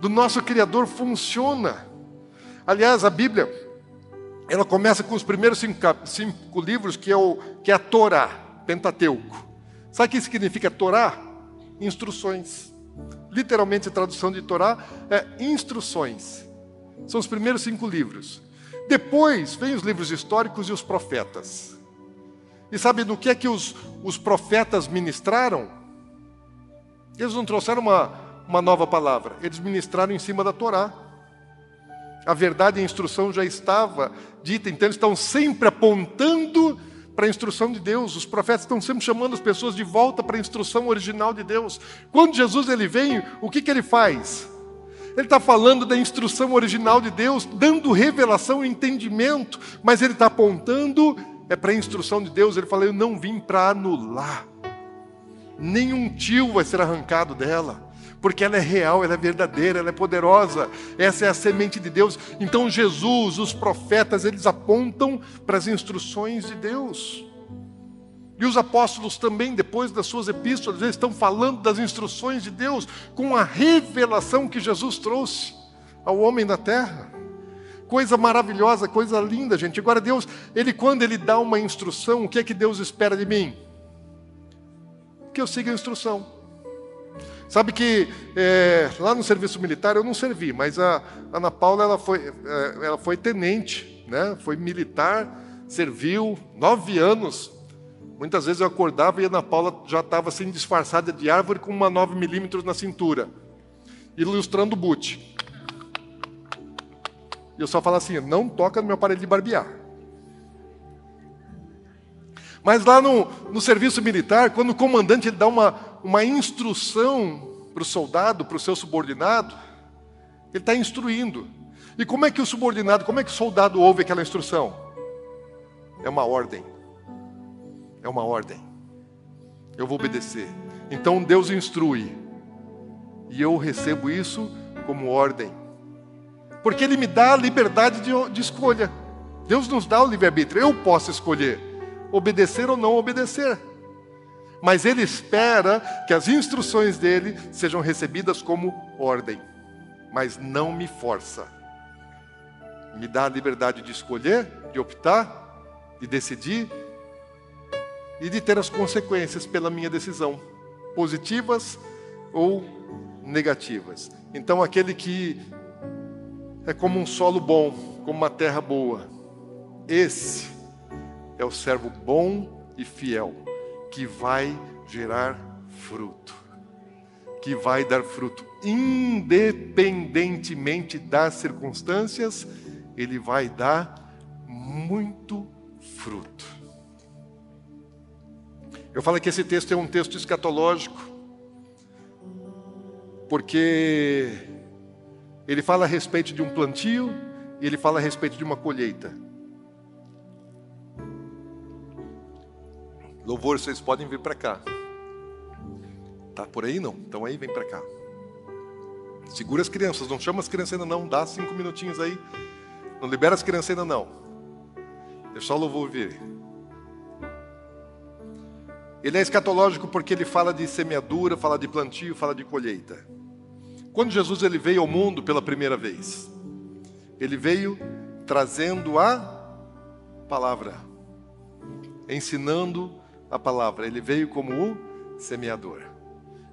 do nosso Criador, funciona. Aliás, a Bíblia, ela começa com os primeiros cinco, cinco livros, que é, o, que é a Torá, Pentateuco. Sabe o que significa Torá? Instruções. Literalmente, a tradução de Torá é instruções. São os primeiros cinco livros. Depois vem os livros históricos e os profetas. E sabe no que é que os, os profetas ministraram? Eles não trouxeram uma, uma nova palavra, eles ministraram em cima da Torá. A verdade e a instrução já estava dita, então eles estão sempre apontando para a instrução de Deus. Os profetas estão sempre chamando as pessoas de volta para a instrução original de Deus. Quando Jesus ele vem, o que, que ele faz? Ele está falando da instrução original de Deus, dando revelação e entendimento, mas ele está apontando é para a instrução de Deus. Ele fala: Eu não vim para anular. Nenhum tio vai ser arrancado dela, porque ela é real, ela é verdadeira, ela é poderosa. Essa é a semente de Deus. Então Jesus, os profetas, eles apontam para as instruções de Deus. E os apóstolos também, depois das suas epístolas, eles estão falando das instruções de Deus com a revelação que Jesus trouxe ao homem da terra. Coisa maravilhosa, coisa linda, gente. Agora, Deus, Ele, quando Ele dá uma instrução, o que é que Deus espera de mim? Que eu siga a instrução. Sabe que é, lá no serviço militar eu não servi, mas a Ana Paula ela foi, é, ela foi tenente, né? foi militar, serviu nove anos Muitas vezes eu acordava e a Ana Paula já estava assim disfarçada de árvore com uma 9 milímetros na cintura, ilustrando o boot. E eu só falava assim: não toca no meu aparelho de barbear. Mas lá no, no serviço militar, quando o comandante ele dá uma, uma instrução para o soldado, para o seu subordinado, ele está instruindo. E como é que o subordinado, como é que o soldado ouve aquela instrução? É uma ordem. É uma ordem. Eu vou obedecer. Então Deus instrui. E eu recebo isso como ordem. Porque Ele me dá a liberdade de, de escolha. Deus nos dá o livre-arbítrio. Eu posso escolher obedecer ou não obedecer. Mas Ele espera que as instruções dele sejam recebidas como ordem. Mas não me força. Me dá a liberdade de escolher, de optar, de decidir e de ter as consequências pela minha decisão, positivas ou negativas. Então, aquele que é como um solo bom, como uma terra boa, esse é o servo bom e fiel, que vai gerar fruto, que vai dar fruto, independentemente das circunstâncias, ele vai dar muito fruto. Eu falo que esse texto é um texto escatológico, porque ele fala a respeito de um plantio e ele fala a respeito de uma colheita. Louvor, vocês podem vir para cá. Tá por aí não? Então aí vem para cá. Segura as crianças, não chama as crianças ainda não, dá cinco minutinhos aí. Não libera as crianças ainda não. Deixa só o louvor vir. Ele é escatológico porque ele fala de semeadura, fala de plantio, fala de colheita. Quando Jesus ele veio ao mundo pela primeira vez, ele veio trazendo a palavra, ensinando a palavra. Ele veio como o semeador.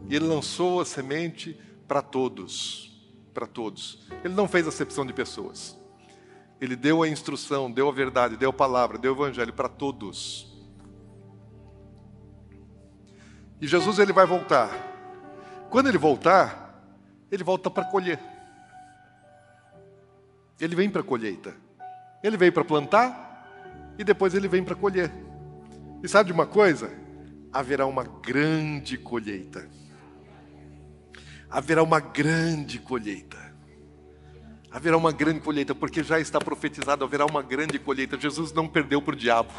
E ele lançou a semente para todos, para todos. Ele não fez acepção de pessoas. Ele deu a instrução, deu a verdade, deu a palavra, deu o evangelho para todos. E Jesus ele vai voltar. Quando ele voltar, ele volta para colher. Ele vem para a colheita. Ele veio para plantar e depois ele vem para colher. E sabe de uma coisa? Haverá uma grande colheita. Haverá uma grande colheita. Haverá uma grande colheita, porque já está profetizado, haverá uma grande colheita. Jesus não perdeu para o diabo.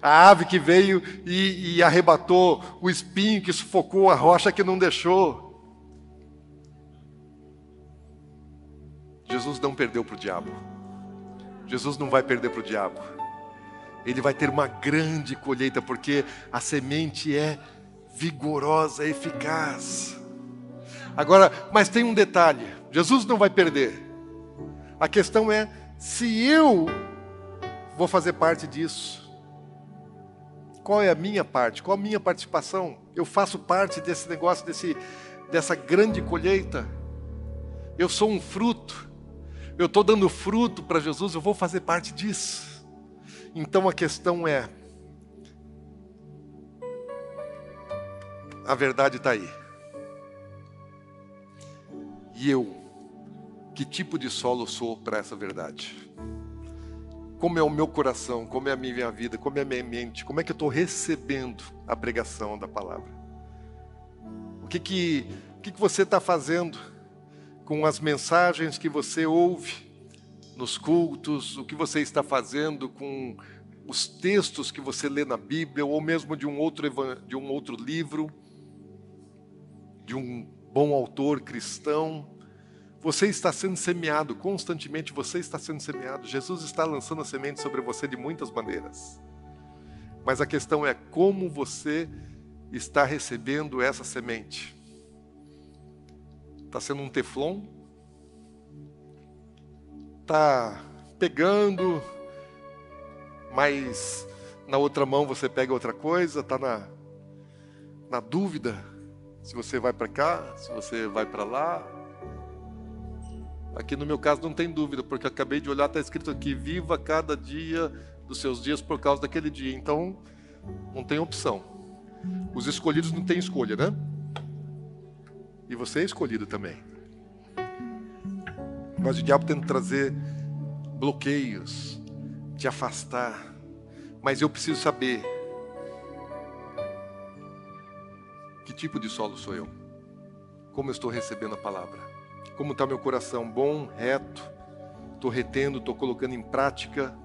A ave que veio e, e arrebatou o espinho que sufocou a rocha que não deixou. Jesus não perdeu para o diabo. Jesus não vai perder para o diabo. Ele vai ter uma grande colheita, porque a semente é vigorosa, eficaz. Agora, mas tem um detalhe: Jesus não vai perder. A questão é se eu vou fazer parte disso. Qual é a minha parte? Qual a minha participação? Eu faço parte desse negócio, desse, dessa grande colheita. Eu sou um fruto. Eu estou dando fruto para Jesus, eu vou fazer parte disso. Então a questão é: a verdade está aí. E eu, que tipo de solo sou para essa verdade? como é o meu coração, como é a minha vida, como é a minha mente, como é que eu estou recebendo a pregação da palavra. O que que, o que, que você está fazendo com as mensagens que você ouve nos cultos, o que você está fazendo com os textos que você lê na Bíblia, ou mesmo de um outro, de um outro livro, de um bom autor cristão. Você está sendo semeado, constantemente você está sendo semeado. Jesus está lançando a semente sobre você de muitas maneiras. Mas a questão é como você está recebendo essa semente. Está sendo um teflon? Está pegando, mas na outra mão você pega outra coisa? Está na, na dúvida se você vai para cá, se você vai para lá? Aqui no meu caso não tem dúvida, porque acabei de olhar, está escrito aqui: viva cada dia dos seus dias por causa daquele dia. Então, não tem opção. Os escolhidos não têm escolha, né? E você é escolhido também. Mas o diabo tenta trazer bloqueios, te afastar. Mas eu preciso saber que tipo de solo sou eu? Como eu estou recebendo a palavra? Como está meu coração? Bom, reto? Estou retendo, estou colocando em prática?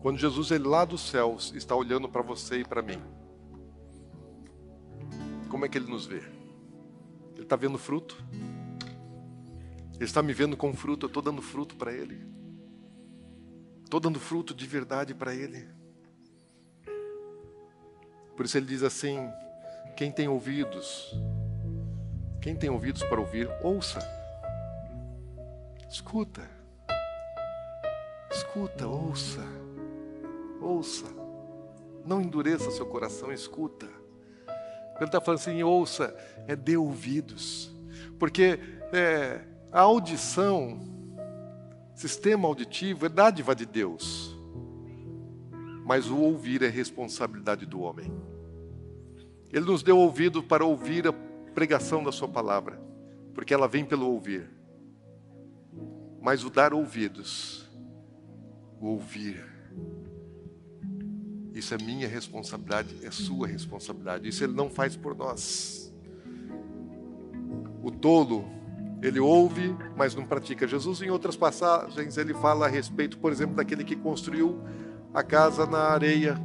Quando Jesus, ele lá dos céus, está olhando para você e para mim, como é que ele nos vê? Ele está vendo fruto? Ele está me vendo com fruto, eu estou dando fruto para ele. Estou dando fruto de verdade para ele. Por isso ele diz assim: quem tem ouvidos, quem tem ouvidos para ouvir, ouça. Escuta. Escuta, ouça. Ouça. Não endureça seu coração, escuta. Ele está falando assim, ouça, é dê ouvidos. Porque é, a audição, sistema auditivo, é dádiva de Deus. mas o ouvir é responsabilidade do homem. Ele nos deu ouvido para ouvir a pregação da Sua palavra, porque ela vem pelo ouvir. Mas o dar ouvidos, o ouvir, isso é minha responsabilidade, é sua responsabilidade. Isso Ele não faz por nós. O tolo, ele ouve, mas não pratica. Jesus, em outras passagens, ele fala a respeito, por exemplo, daquele que construiu a casa na areia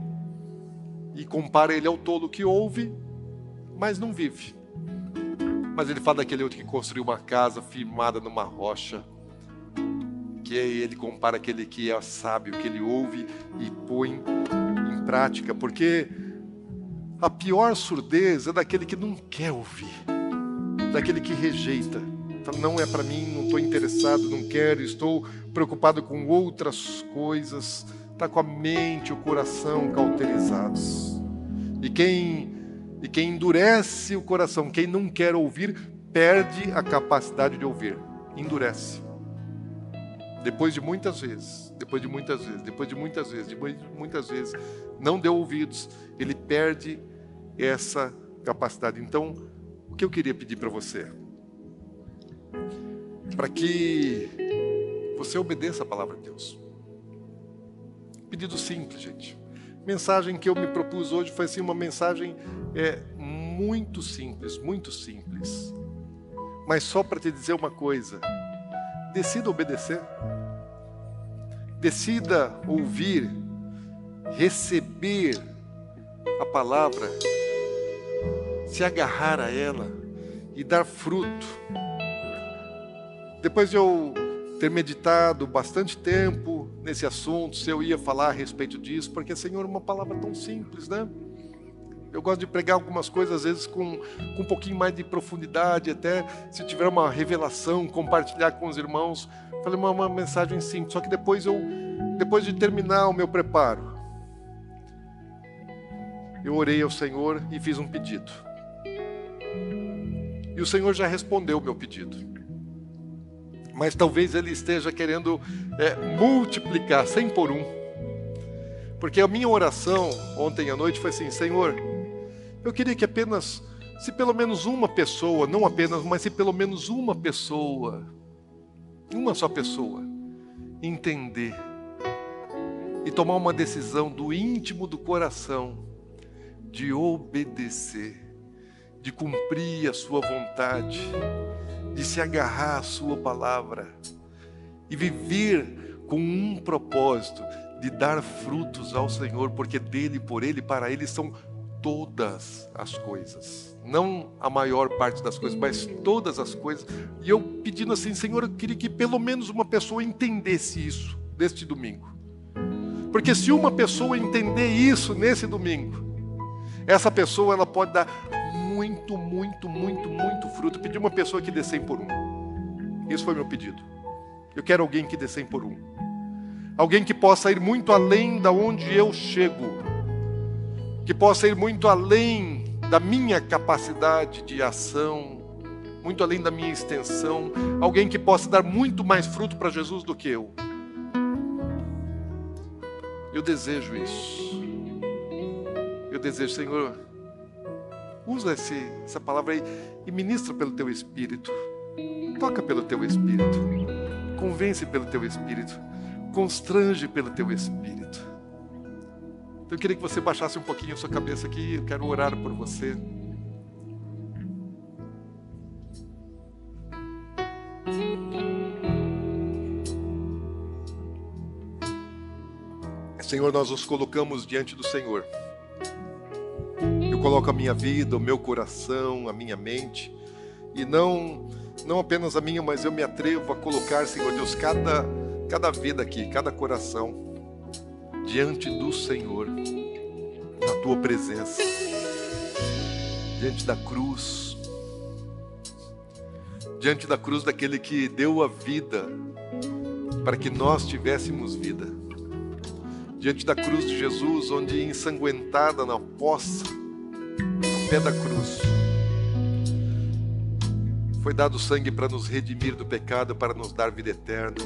e compara ele ao tolo que ouve, mas não vive. Mas ele fala daquele outro que construiu uma casa firmada numa rocha, que ele compara aquele que é sábio, que ele ouve e põe em prática, porque a pior surdez é daquele que não quer ouvir, daquele que rejeita. Fala, não é para mim, não estou interessado, não quero, estou preocupado com outras coisas está com a mente o coração cauterizados. E quem, e quem endurece o coração, quem não quer ouvir, perde a capacidade de ouvir, endurece. Depois de muitas vezes, depois de muitas vezes, depois de muitas vezes, depois de muitas vezes, não deu ouvidos, ele perde essa capacidade. Então, o que eu queria pedir para você? Para que você obedeça a palavra de Deus. Pedido simples, gente. Mensagem que eu me propus hoje foi assim uma mensagem é muito simples, muito simples. Mas só para te dizer uma coisa: decida obedecer. Decida ouvir, receber a palavra, se agarrar a ela e dar fruto. Depois de eu ter meditado bastante tempo nesse assunto, se eu ia falar a respeito disso, porque, Senhor, uma palavra tão simples, né? Eu gosto de pregar algumas coisas, às vezes, com, com um pouquinho mais de profundidade, até se tiver uma revelação, compartilhar com os irmãos. Falei uma, uma mensagem simples, só que depois eu, depois de terminar o meu preparo, eu orei ao Senhor e fiz um pedido. E o Senhor já respondeu o meu pedido mas talvez ele esteja querendo é, multiplicar, sem por um. Porque a minha oração ontem à noite foi assim: Senhor, eu queria que apenas, se pelo menos uma pessoa, não apenas, mas se pelo menos uma pessoa, uma só pessoa, entender e tomar uma decisão do íntimo do coração de obedecer, de cumprir a sua vontade de se agarrar à Sua palavra e viver com um propósito de dar frutos ao Senhor, porque dele, por ele, para ele são todas as coisas. Não a maior parte das coisas, mas todas as coisas. E eu pedindo assim, Senhor, eu queria que pelo menos uma pessoa entendesse isso neste domingo. Porque se uma pessoa entender isso nesse domingo, essa pessoa ela pode dar muito, muito, muito, muito fruto. Eu pedi uma pessoa que 100 por um. Isso foi meu pedido. Eu quero alguém que 100 por um. Alguém que possa ir muito além da onde eu chego. Que possa ir muito além da minha capacidade de ação, muito além da minha extensão. Alguém que possa dar muito mais fruto para Jesus do que eu. Eu desejo isso. Eu desejo, Senhor, Usa esse, essa palavra aí e ministra pelo teu espírito. Toca pelo teu espírito. Convence pelo teu espírito. Constrange pelo teu espírito. Então eu queria que você baixasse um pouquinho a sua cabeça aqui. Eu quero orar por você. Senhor, nós nos colocamos diante do Senhor. Eu coloco a minha vida, o meu coração, a minha mente, e não não apenas a minha, mas eu me atrevo a colocar, Senhor Deus, cada cada vida aqui, cada coração diante do Senhor, na tua presença, diante da cruz, diante da cruz daquele que deu a vida para que nós tivéssemos vida. Diante da cruz de Jesus, onde ensanguentada na poça, pé da cruz. Foi dado sangue para nos redimir do pecado, para nos dar vida eterna.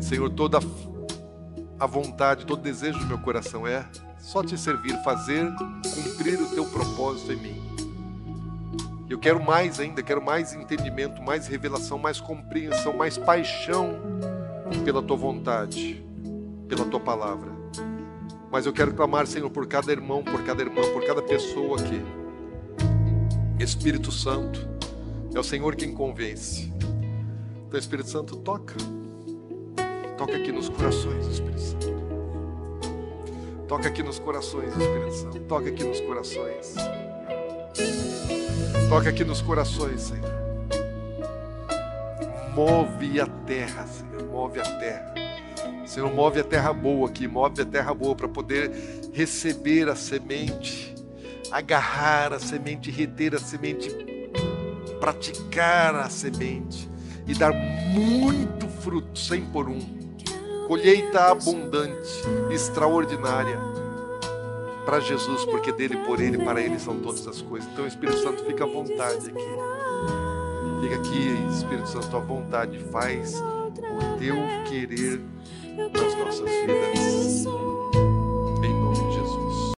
Senhor, toda a vontade, todo desejo do meu coração é só te servir, fazer, cumprir o teu propósito em mim. Eu quero mais ainda, quero mais entendimento, mais revelação, mais compreensão, mais paixão pela tua vontade, pela tua palavra. Mas eu quero clamar, Senhor, por cada irmão, por cada irmã, por cada pessoa aqui. Espírito Santo, é o Senhor quem convence. Então, Espírito Santo, toca. Toca aqui nos corações, Espírito Santo. Toca aqui nos corações, Espírito Santo. Toca aqui nos corações. Toca aqui nos corações, Senhor. Move a terra, Senhor. Move a terra. Senhor, move a terra boa aqui. Move a terra boa para poder receber a semente, agarrar a semente, reter a semente, praticar a semente e dar muito fruto, sem por um. Colheita abundante, extraordinária para Jesus, porque dele, por ele, para ele são todas as coisas. Então, Espírito Santo, fica à vontade aqui. Fica aqui, Espírito Santo, à vontade. Faz o teu querer eu nossas vidas.